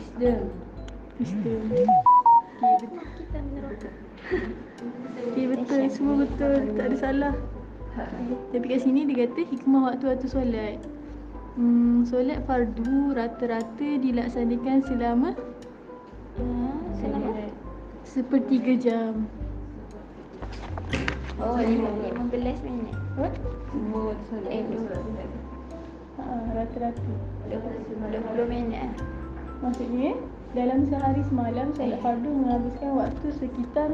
Wisdom. Wisdom. Okay, betul. Kita menerokok. Okay, betul. Semua betul. Tak ada salah. Tapi kat sini dia kata hikmah waktu-waktu solat. Hmm, solat fardu rata-rata dilaksanakan selama Ah, Selama. sepertiga jam. Oh, lima, lima belas minit. What? Semua solat. Eh, dua. Ha, rata-rata. Dua puluh minit ah. Maksudnya dalam sehari semalam solat fardu menghabiskan waktu sekitar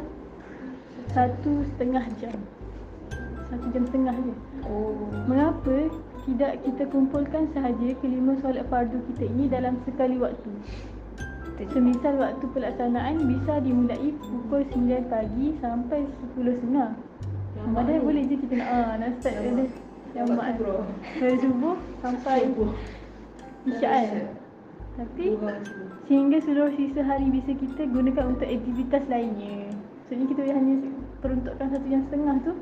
satu setengah jam. Satu jam setengah je. Oh. Mengapa tidak kita kumpulkan sahaja kelima solat fardu kita ini dalam sekali waktu? Semisal waktu pelaksanaan bisa dimulai pukul 9 pagi sampai 10.30. Padahal boleh je kita nak ah, nak start yang mak dari subuh sampai isyak kan. Tapi sehingga seluruh sisa hari bisa kita gunakan untuk aktivitas lainnya. Maksudnya kita hanya peruntukkan satu jam setengah tu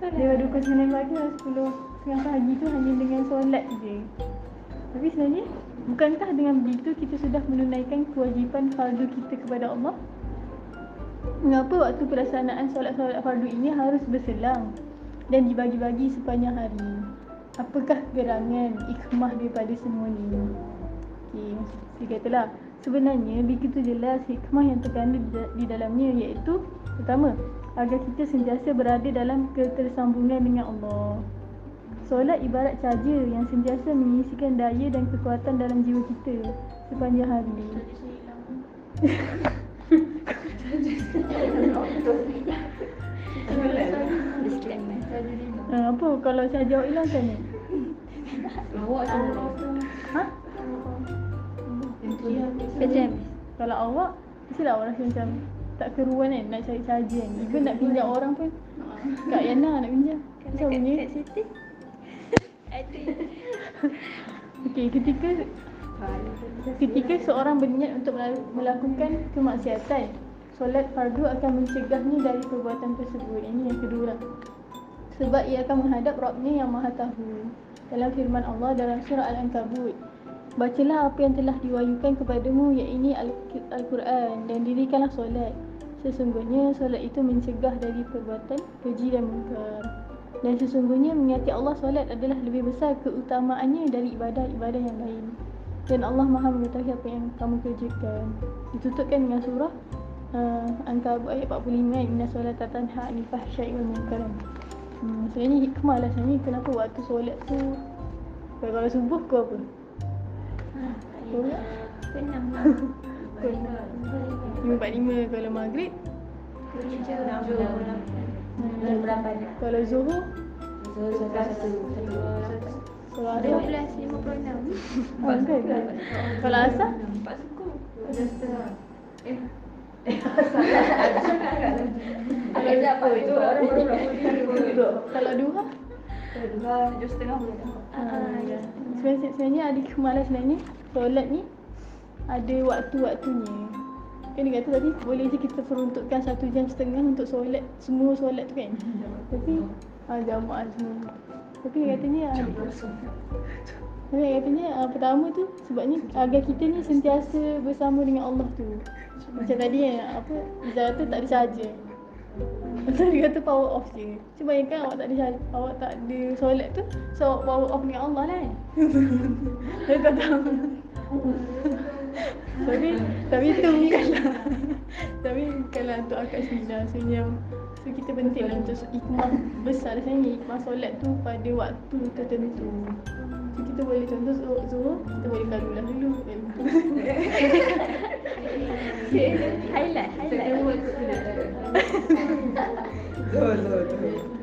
Daripada pukul 9 pagi dan 10 setengah pagi tu hanya dengan solat je Tapi sebenarnya bukankah dengan begitu kita sudah menunaikan kewajipan fardu kita kepada Allah? Mengapa waktu pelaksanaan solat-solat fardu ini harus berselang dan dibagi-bagi sepanjang hari? Apakah gerangan ikmah daripada semua ini? Okey, dia katalah sebenarnya begitu jelas hikmah yang terkandung di da- di dalamnya iaitu pertama agar kita sentiasa berada dalam ketersambungan dengan Allah. Solat ibarat caja yang sentiasa mengisikan daya dan kekuatan dalam jiwa kita sepanjang hari. Uh, apa kalau caja awak hilang macam ni? Awak tu. Pejam. Kalau awak Mestilah awak rasa macam Tak keruan kan Nak cari caja kan Even nak pinjam orang pun. Kak Yana nak pinjam. Macam kat ni. kat. Ada. Okay ketika Ketika seorang berniat untuk mela- melakukan kemaksiatan Solat fardu akan mencegahnya dari perbuatan tersebut. Ini yang kedua. Lah Sebab ia akan menghadap Rabbnya yang maha tahu. Dalam firman Allah dalam surah Al-Ankabut Bacalah apa yang telah diwahyukan kepadamu Al- Al-Quran Dan dirikanlah solat Sesungguhnya solat itu mencegah dari perbuatan keji dan mungkar Dan sesungguhnya mengingati Allah solat adalah lebih besar keutamaannya dari ibadah-ibadah yang lain dan Allah Maha mengetahui apa yang kamu kerjakan. Ditutupkan dengan surah uh, Ankabut ayat 45 kan. Inna solata tanha anil fahsya'i wal munkar. Hmm, sebenarnya hikmah lah sebenarnya kenapa waktu solat tu kalau, subuh kau apa? Kau Enam. Lima empat lima kalau maghrib Dan berapa ni? Kalau zuhur satu. Kalau kan? Kalau asar Empat suku. Ada setengah. Eh. Kalau dia apa itu orang baru berapa Kalau duha Kalau dua, tujuh setengah boleh tak? Ah, ya. Sebenarnya, sebenarnya ada lah sebenarnya. Solat ni Ada waktu-waktunya. Kan dia kata tadi Boleh je kita peruntukkan Satu jam setengah Untuk solat Semua solat tu kan. Tapi ah, Jamaah semua. Tapi dia katanya ada Tapi dia katanya ah, Pertama tu Sebabnya Agar kita ni sentiasa Bersama dengan Allah tu. Macam tadi kan Apa Zara tu tak ada charger Lepas dia kata power off je. Cuba bayangkan awak tak ada Awak tak ada solat tu So power off dengan Allah lah kan Kau tahu Tapi Tapi tu bukanlah Tapi bukanlah untuk akad sunnah Sebenarnya So kita penting lah untuk hikmah besar Sebenarnya hikmah solat tu pada waktu tertentu. So kita boleh contoh Zuhur, Zuhur kita boleh kalulah dulu. Kan Highlight, highlight. Zuhur, zuhur,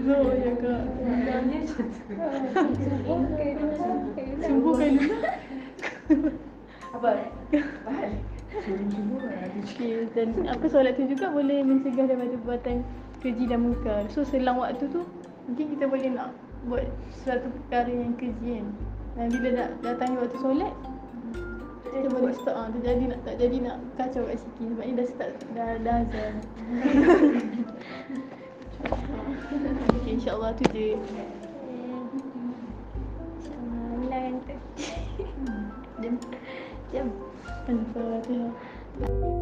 Zuhur je kak Okay, dan apa solat tu juga boleh mencegah daripada perbuatan keji dan munkar. So selang waktu tu mungkin kita boleh nak buat sesuatu perkara yang keji kan. Dan bila nak datang waktu solat kita boleh stop ah tak jadi nak tak jadi nak kacau kat sikit sebab ni dah start dah dah azan. okay, insya-Allah tu je. InsyaAllah hilang tu. Jom. Jom. Al-Fatihah.